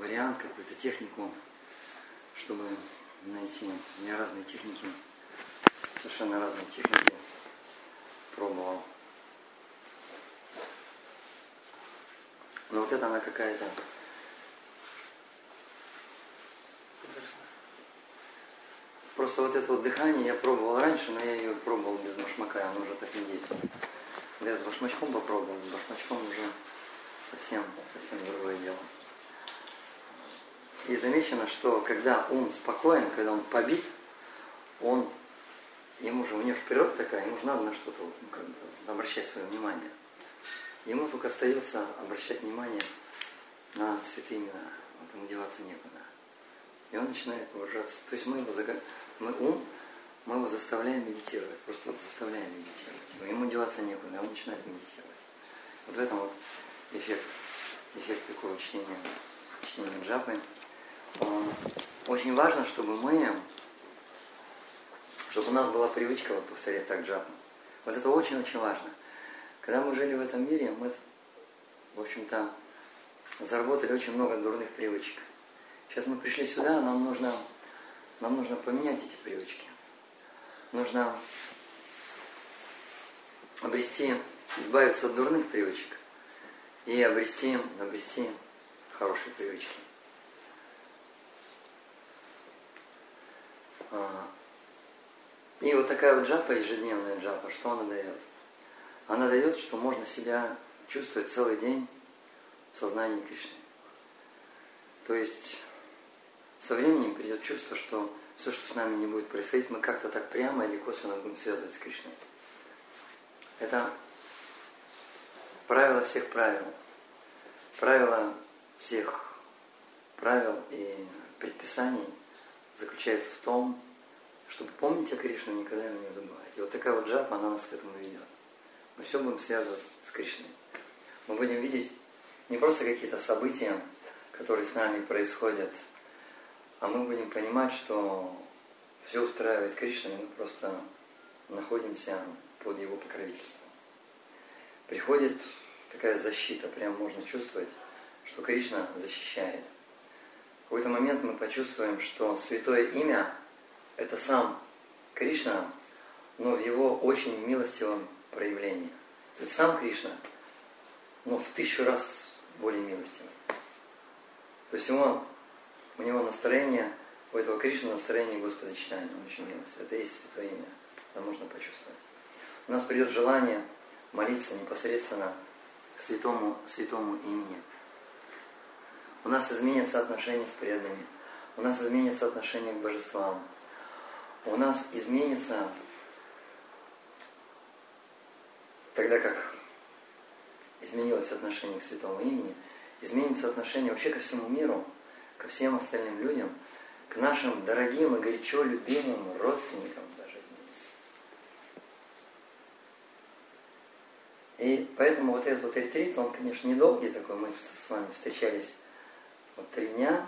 вариант, какую-то технику, чтобы найти. Я разные техники, совершенно разные техники пробовал. Но вот это она какая-то Просто вот это вот дыхание я пробовал раньше, но я ее пробовал без башмака, оно уже так не действует. Я с башмачком попробовал, с башмачком уже совсем, совсем другое дело. И замечено, что когда ум спокоен, когда он побит, он, ему же, у него природа такая, ему же надо на что-то ну, как бы, обращать свое внимание. Ему только остается обращать внимание на святые имена, вот ему деваться некуда. И он начинает погружаться. То есть мы его, мы ум, мы его заставляем медитировать, просто заставляем медитировать. Ему деваться некуда, он начинает медитировать. Вот в этом вот эффект, эффект такого чтения, чтения джапы. Очень важно, чтобы мы, чтобы у нас была привычка вот повторять так джапу. Вот это очень-очень важно. Когда мы жили в этом мире, мы, в общем-то, заработали очень много дурных привычек. Сейчас мы пришли сюда, нам нужно, нам нужно поменять эти привычки. Нужно обрести, избавиться от дурных привычек и обрести, обрести хорошие привычки. И вот такая вот джапа, ежедневная джапа, что она дает? Она дает, что можно себя чувствовать целый день в сознании Кришны. То есть со временем придет чувство, что все, что с нами не будет происходить, мы как-то так прямо или косвенно будем связывать с Кришной. Это правило всех правил. Правило всех правил и предписаний заключается в том, чтобы помнить о Кришне, никогда его не забывать. И вот такая вот джапа, она нас к этому ведет. Мы все будем связывать с Кришной. Мы будем видеть не просто какие-то события, которые с нами происходят, а мы будем понимать, что все устраивает Кришна, и мы просто находимся под его покровительством. Приходит такая защита, прям можно чувствовать, что Кришна защищает. Какой-то момент мы почувствуем, что святое имя – это сам Кришна, но в его очень милостивом проявлении. То есть сам Кришна, но в тысячу раз более милостивый. То есть ему, у него настроение, у этого Кришны настроение Господа читания, он очень милостивый. Это и есть святое имя, это можно почувствовать. У нас придет желание молиться непосредственно святому, святому имени. У нас изменится отношение с преданными. У нас изменится отношение к божествам. У нас изменится тогда как изменилось отношение к святому имени, изменится отношение вообще ко всему миру, ко всем остальным людям, к нашим дорогим и горячо любимым родственникам даже изменится. И поэтому вот этот вот ретрит, он, конечно, недолгий такой, мы с вами встречались вот три дня,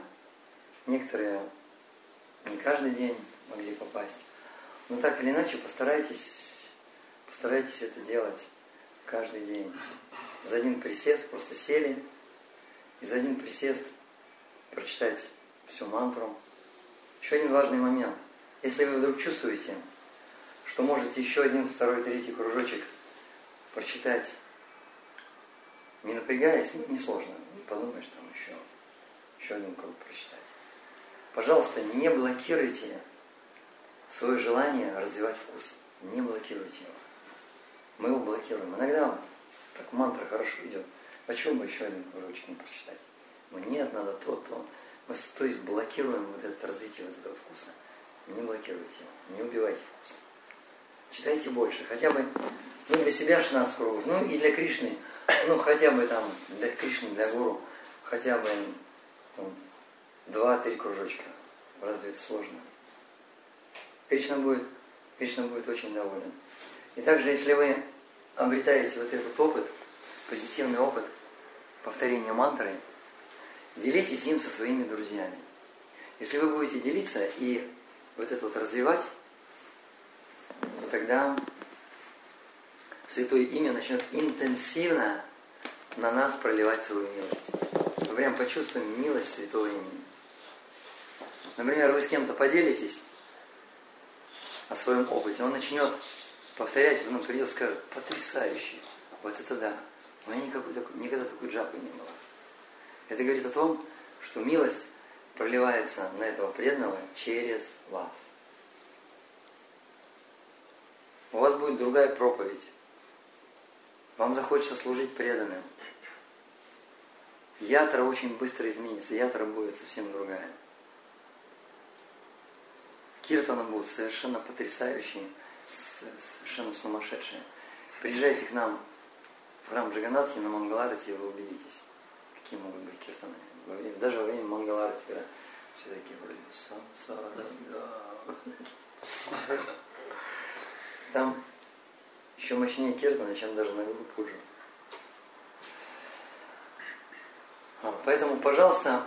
некоторые не каждый день могли попасть, но так или иначе постарайтесь, постарайтесь это делать каждый день. За один присест просто сели и за один присест прочитать всю мантру. Еще один важный момент. Если вы вдруг чувствуете, что можете еще один, второй, третий кружочек прочитать, не напрягаясь, ну, несложно, не подумаешь там еще, еще один круг прочитать. Пожалуйста, не блокируйте свое желание развивать вкус. Не блокируйте его мы его блокируем. Иногда так мантра хорошо идет. Почему бы еще один кружочек не прочитать? Ну нет, надо то, то. Мы, то есть блокируем вот это развитие вот этого вкуса. Не блокируйте его, не убивайте вкус. Читайте больше, хотя бы ну, для себя 16 кругов, ну и для Кришны, ну хотя бы там для Кришны, для Гуру, хотя бы 2-3 кружочка. Разве это сложно? Кришна будет, Кришна будет очень доволен. И также, если вы обретаете вот этот опыт, позитивный опыт повторения мантры, делитесь им со своими друзьями. Если вы будете делиться и вот это вот развивать, то тогда Святое Имя начнет интенсивно на нас проливать свою милость. Мы прям почувствуем милость Святого имени. Например, вы с кем-то поделитесь о своем опыте, он начнет повторять, потом придет и скажет, потрясающе, вот это да, у меня никакой, никогда такой джапы не было. Это говорит о том, что милость проливается на этого преданного через вас. У вас будет другая проповедь. Вам захочется служить преданным. Ятра очень быстро изменится, ятра будет совсем другая. Киртана будут совершенно потрясающие, совершенно сумасшедшие. Приезжайте к нам в храм Джаганатхи на Мангаларате, и вы убедитесь, какие могут быть киртаны. Даже во время Мангаларати, когда все такие вроде да. Там еще мощнее киртана, чем даже на группу Пуджи. Поэтому, пожалуйста,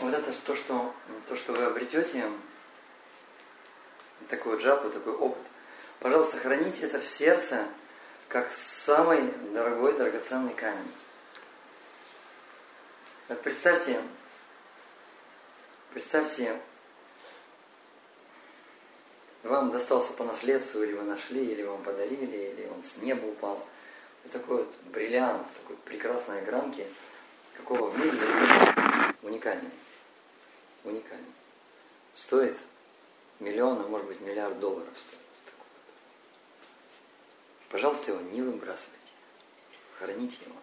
вот это то, что, то, что вы обретете, такой джапу, такой опыт, пожалуйста, храните это в сердце, как самый дорогой, драгоценный камень. Вот представьте, представьте, вам достался по наследству, или вы нашли, или вам подарили, или он с неба упал. Вот такой вот бриллиант, такой прекрасной гранки – какого в мире уникальный. Уникальный. Стоит миллион, а может быть миллиард долларов стоит. Пожалуйста, его не выбрасывайте. Храните его.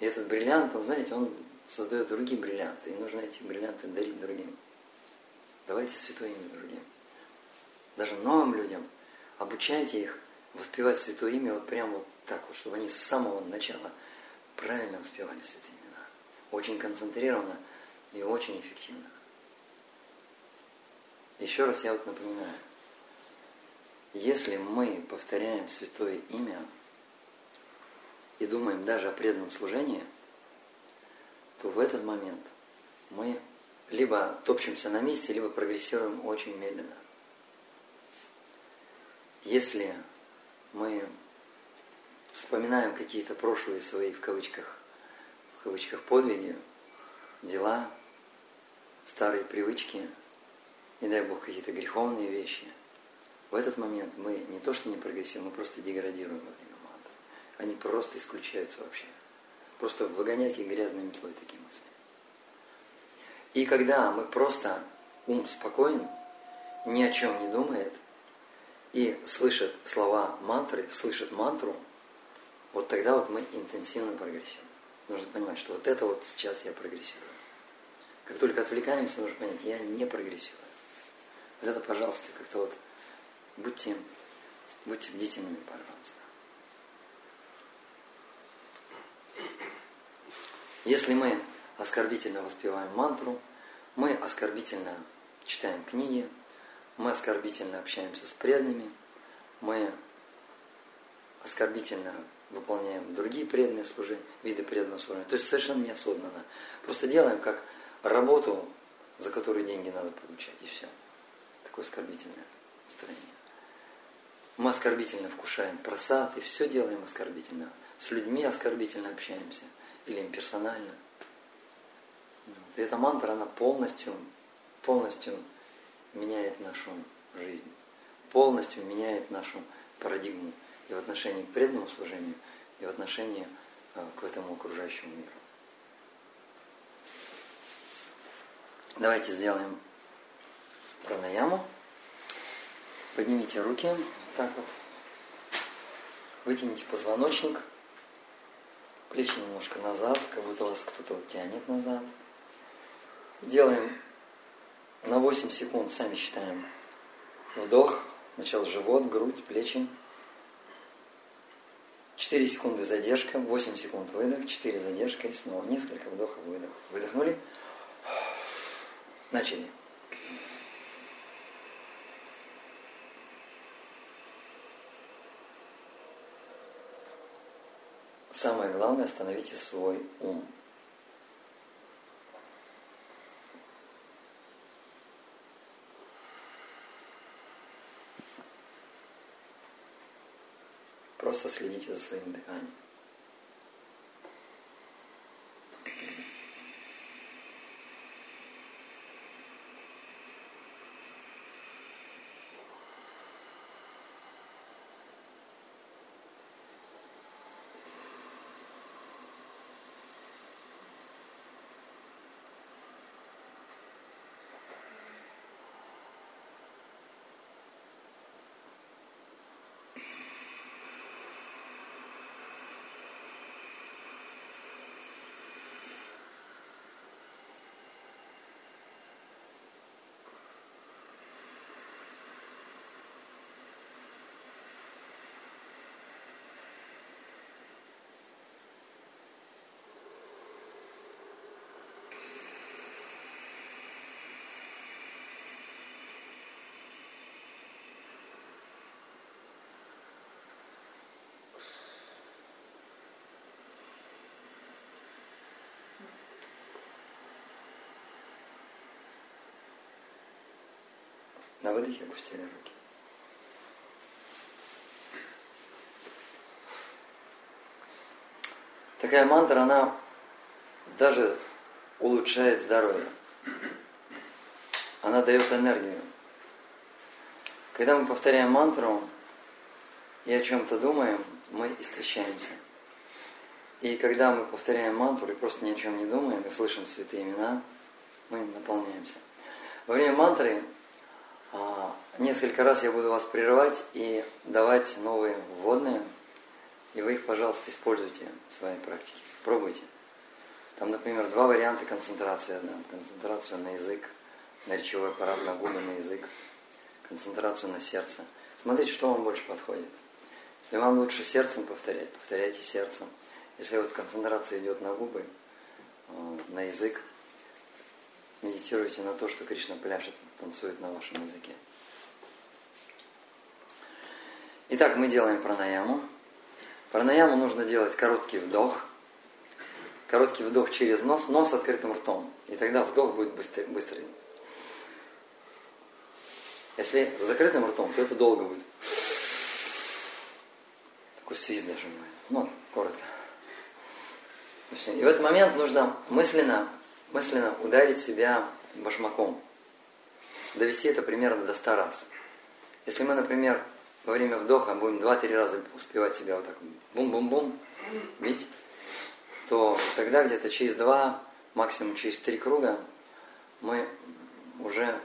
И этот бриллиант, он, знаете, он создает другие бриллианты. И нужно эти бриллианты дарить другим. Давайте святое имя другим. Даже новым людям. Обучайте их воспевать святое имя вот прямо вот так вот, чтобы они с самого начала правильно воспевали святые имена. Очень концентрированно и очень эффективно. Еще раз я вот напоминаю, если мы повторяем святое имя и думаем даже о преданном служении, то в этот момент мы либо топчемся на месте, либо прогрессируем очень медленно. Если мы вспоминаем какие-то прошлые свои, в кавычках, в кавычках, подвиги, дела, старые привычки, не дай Бог, какие-то греховные вещи, в этот момент мы не то что не прогрессируем, мы просто деградируем во время мантры. Они просто исключаются вообще. Просто выгонять их грязной метлой такие мысли. И когда мы просто ум спокоен, ни о чем не думает, и слышит слова мантры, слышит мантру – вот тогда вот мы интенсивно прогрессируем. Нужно понимать, что вот это вот сейчас я прогрессирую. Как только отвлекаемся, нужно понять, я не прогрессирую. Вот это, пожалуйста, как-то вот будьте, будьте бдительными, пожалуйста. Если мы оскорбительно воспеваем мантру, мы оскорбительно читаем книги, мы оскорбительно общаемся с преданными, мы оскорбительно выполняем другие преданные служения, виды преданного служения. То есть совершенно неосознанно. Просто делаем как работу, за которую деньги надо получать, и все. Такое оскорбительное настроение. Мы оскорбительно вкушаем просад, и все делаем оскорбительно. С людьми оскорбительно общаемся, или имперсонально. И эта мантра, она полностью, полностью меняет нашу жизнь, полностью меняет нашу парадигму и в отношении к преданному служению, и в отношении э, к этому окружающему миру. Давайте сделаем пранаяму. Поднимите руки, так вот. Вытяните позвоночник, плечи немножко назад, как будто вас кто-то вот тянет назад. Делаем на 8 секунд, сами считаем. Вдох, сначала живот, грудь, плечи. 4 секунды задержка, 8 секунд выдох, 4 задержка и снова несколько вдохов, выдох. Выдохнули. Начали. Самое главное, остановите свой ум. Просто следите за На выдохе опустили руки. Такая мантра, она даже улучшает здоровье. Она дает энергию. Когда мы повторяем мантру и о чем-то думаем, мы истощаемся. И когда мы повторяем мантру и просто ни о чем не думаем, и слышим святые имена, мы наполняемся. Во время мантры несколько раз я буду вас прерывать и давать новые вводные, и вы их, пожалуйста, используйте в своей практике. Пробуйте. Там, например, два варианта концентрации. Одна. Концентрацию на язык, на речевой аппарат, на губы, на язык. Концентрацию на сердце. Смотрите, что вам больше подходит. Если вам лучше сердцем повторять, повторяйте сердцем. Если вот концентрация идет на губы, э, на язык, медитируйте на то, что Кришна пляшет, танцует на вашем языке. Итак, мы делаем пранаяму. Пранаяму нужно делать короткий вдох. Короткий вдох через нос, нос открытым ртом. И тогда вдох будет быстрый. быстрый. Если с закрытым ртом, то это долго будет. Такой свист даже будет. Ну, коротко. И в этот момент нужно мысленно мысленно ударить себя башмаком. Довести это примерно до 100 раз. Если мы, например, во время вдоха будем 2-3 раза успевать себя вот так бум-бум-бум бить, то тогда где-то через 2, максимум через 3 круга мы уже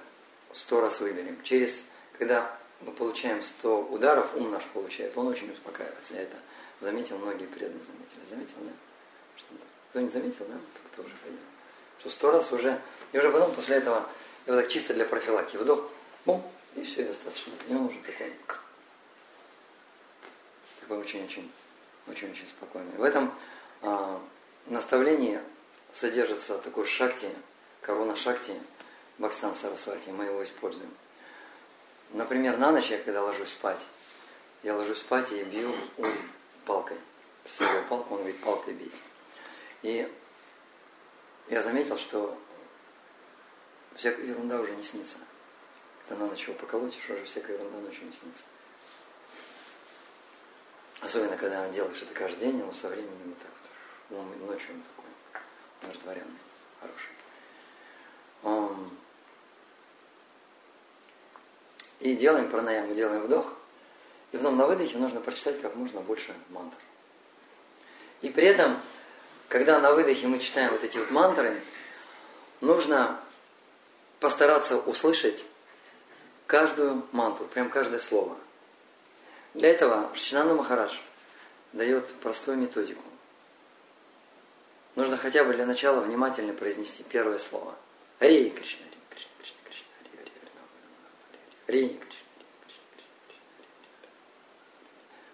100 раз выберем. Через, когда мы получаем 100 ударов, ум наш получает, он очень успокаивается. Я это заметил, многие преданные заметили. Заметил, да? Кто-нибудь заметил, да? Кто уже ходил? Что сто раз уже, и уже потом после этого, и вот так чисто для профилактики, вдох, бум, и все, и достаточно. И он уже такой, такой очень-очень, очень-очень спокойный. В этом а, наставлении содержится такой шакти, корона шакти, Баксан Сарасвати, мы его используем. Например, на ночь я, когда ложусь спать, я ложусь спать и бью палкой. Представляю палку, он говорит, палкой бить. И я заметил, что всякая ерунда уже не снится. Когда на ночь его поколотишь, уже всякая ерунда ночью не снится. Особенно, когда делаешь это каждый день, он со временем так вот. Он ночью он такой умиротворенный, хороший. Он... И делаем пранаяму, делаем вдох. И потом на выдохе нужно прочитать как можно больше мантр. И при этом когда на выдохе мы читаем вот эти вот мантры, нужно постараться услышать каждую мантру, прям каждое слово. Для этого Шичинанда Махарадж дает простую методику. Нужно хотя бы для начала внимательно произнести первое слово. Хари Кришна, Хари Кришна, Кришна, Кришна, Хари, Хари, Хари, Хари, Кришна,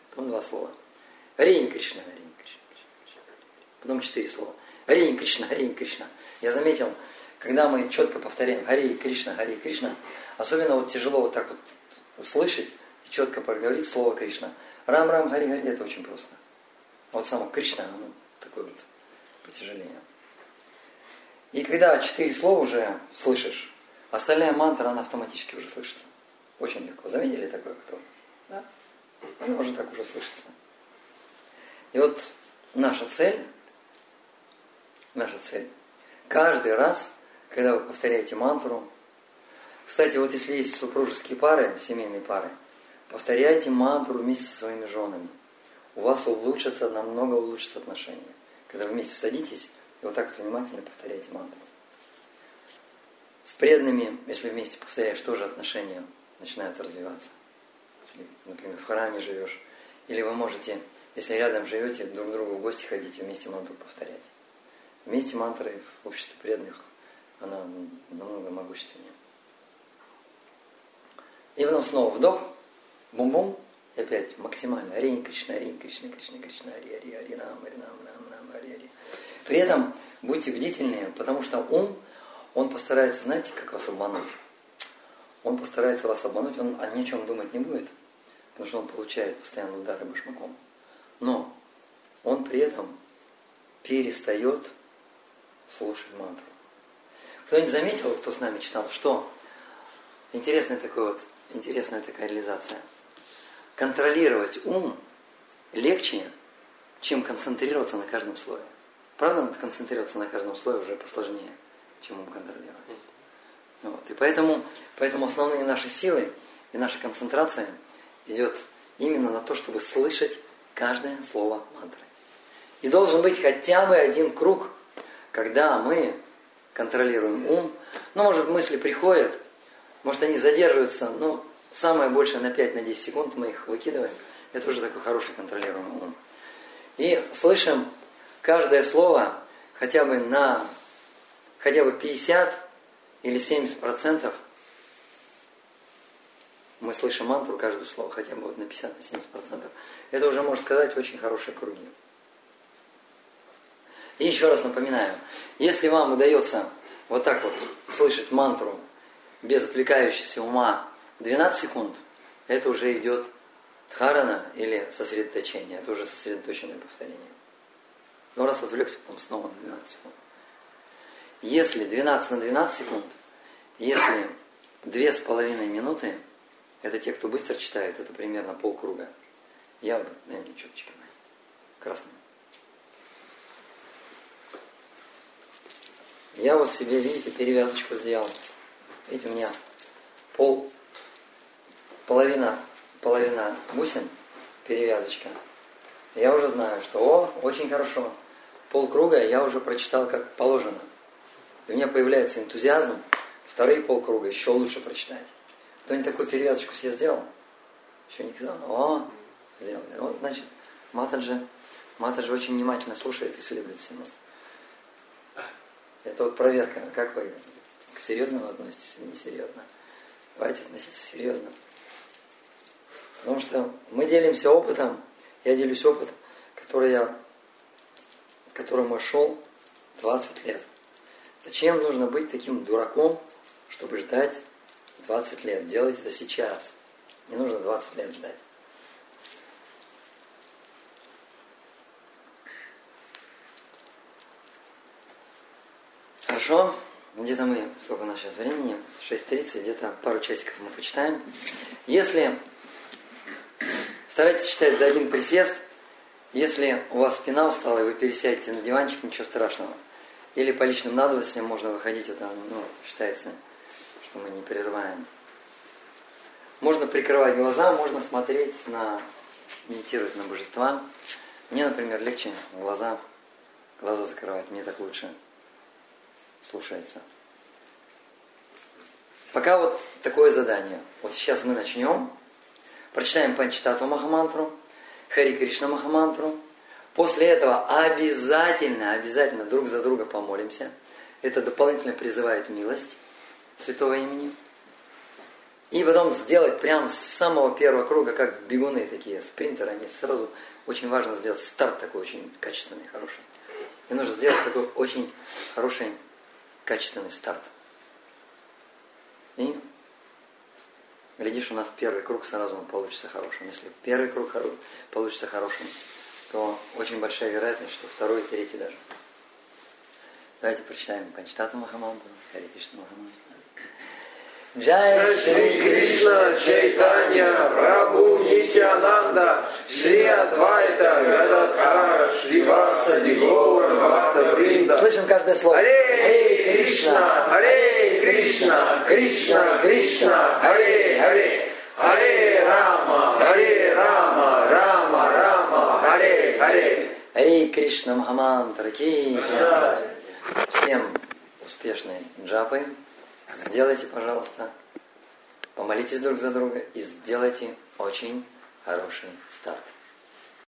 Потом два слова. Хари Кришна, потом четыре слова. Хари Кришна, Хари Кришна. Я заметил, когда мы четко повторяем Хари Кришна, Хари Кришна, особенно вот тяжело вот так вот услышать и четко проговорить слово Кришна. Рам, Рам, Хари, Хари, это очень просто. Вот само Кришна, оно такое вот потяжелее. И когда четыре слова уже слышишь, остальная мантра, она автоматически уже слышится. Очень легко. Заметили такое кто? Да? Она уже так уже слышится. И вот наша цель наша цель. Каждый раз, когда вы повторяете мантру, кстати, вот если есть супружеские пары, семейные пары, повторяйте мантру вместе со своими женами. У вас улучшатся, намного улучшатся отношения. Когда вы вместе садитесь и вот так вот внимательно повторяете мантру. С преданными, если вместе повторяешь, тоже отношения начинают развиваться. Если, например, в храме живешь, или вы можете, если рядом живете, друг к другу в гости ходите, вместе мантру повторять. Вместе мантры в обществе преданных, она намного могущественнее. И потом снова вдох, бум-бум, и опять максимально. Ари Кришна, Ари Кришна, Кришна, Кришна, Ари, Ари, Ари, Рам, Ари, Рам, Рам, Рам, Ари, Ари. При этом будьте бдительнее, потому что ум, он постарается, знаете, как вас обмануть? Он постарается вас обмануть, он ни о чем думать не будет, потому что он получает постоянно удары башмаком. Но он при этом перестает слушать мантру. Кто-нибудь заметил, кто с нами читал, что интересная такой вот, интересная такая реализация. Контролировать ум легче, чем концентрироваться на каждом слове. Правда, надо концентрироваться на каждом слове уже посложнее, чем ум контролировать. Вот. И поэтому, поэтому основные наши силы и наша концентрация идет именно на то, чтобы слышать каждое слово мантры. И должен быть хотя бы один круг, когда мы контролируем ум. Ну, может, мысли приходят, может, они задерживаются, но самое большее на 5-10 на секунд мы их выкидываем. Это уже такой хороший контролируемый ум. И слышим каждое слово хотя бы на хотя бы 50 или 70 процентов мы слышим мантру каждое слово, хотя бы вот на 50 на 70 процентов. Это уже, можно сказать, очень хорошие круги. И еще раз напоминаю, если вам удается вот так вот слышать мантру без отвлекающегося ума 12 секунд, это уже идет дхарана или сосредоточение, это уже сосредоточенное повторение. Но раз отвлекся, потом снова на 12 секунд. Если 12 на 12 секунд, если две с половиной минуты, это те, кто быстро читает, это примерно полкруга. Я наверное, четочки мои, красные. Я вот себе, видите, перевязочку сделал. Видите, у меня пол, половина, половина бусин, перевязочка. Я уже знаю, что, о, очень хорошо. Полкруга я уже прочитал как положено. И у меня появляется энтузиазм вторые полкруга еще лучше прочитать. Кто-нибудь такую перевязочку себе сделал? Еще не сказал? О, сделали. Вот, значит, Матаджи, Матаджи очень внимательно слушает и следует всему. Это вот проверка, как вы к серьезному относитесь или несерьезно. Давайте относиться серьезно. Потому что мы делимся опытом, я делюсь опытом, который я, которому я шел 20 лет. Зачем нужно быть таким дураком, чтобы ждать 20 лет? Делайте это сейчас. Не нужно 20 лет ждать. Хорошо, где-то мы, сколько у нас сейчас времени, 6.30, где-то пару часиков мы почитаем. Если старайтесь читать за один присест, если у вас спина устала и вы пересядете на диванчик, ничего страшного. Или по личным надобностям можно выходить, это ну, считается, что мы не прерываем. Можно прикрывать глаза, можно смотреть на, медитировать на божества. Мне, например, легче глаза, глаза закрывать, мне так лучше слушается. Пока вот такое задание. Вот сейчас мы начнем. Прочитаем Панчитату Махамантру, Хари Кришна Махамантру. После этого обязательно, обязательно друг за друга помолимся. Это дополнительно призывает милость святого имени. И потом сделать прям с самого первого круга, как бегуны такие, спринтеры, они сразу, очень важно сделать старт такой очень качественный, хороший. И нужно сделать такой очень хороший качественный старт. И глядишь, у нас первый круг сразу он получится хорошим. Если первый круг получится хорошим, то очень большая вероятность, что второй и третий даже. Давайте прочитаем Панчтату Махамантру, Хари Кришна. Джай Шри Кришна Чайтанья Прабhu Нитянанда Шри Адвайта Гададхара Шри Васа Дигора Бхакта Бринда Слышим каждое слово. Харе Кришна, Харе Кришна, Кришна Кришна, Харе Харе Харе Рама, Харе Рама, Рама Рама, Харе Харе Харе Кришна Махамантра Ки. Всем успешной джапы. Сделайте, пожалуйста, помолитесь друг за друга и сделайте очень хороший старт.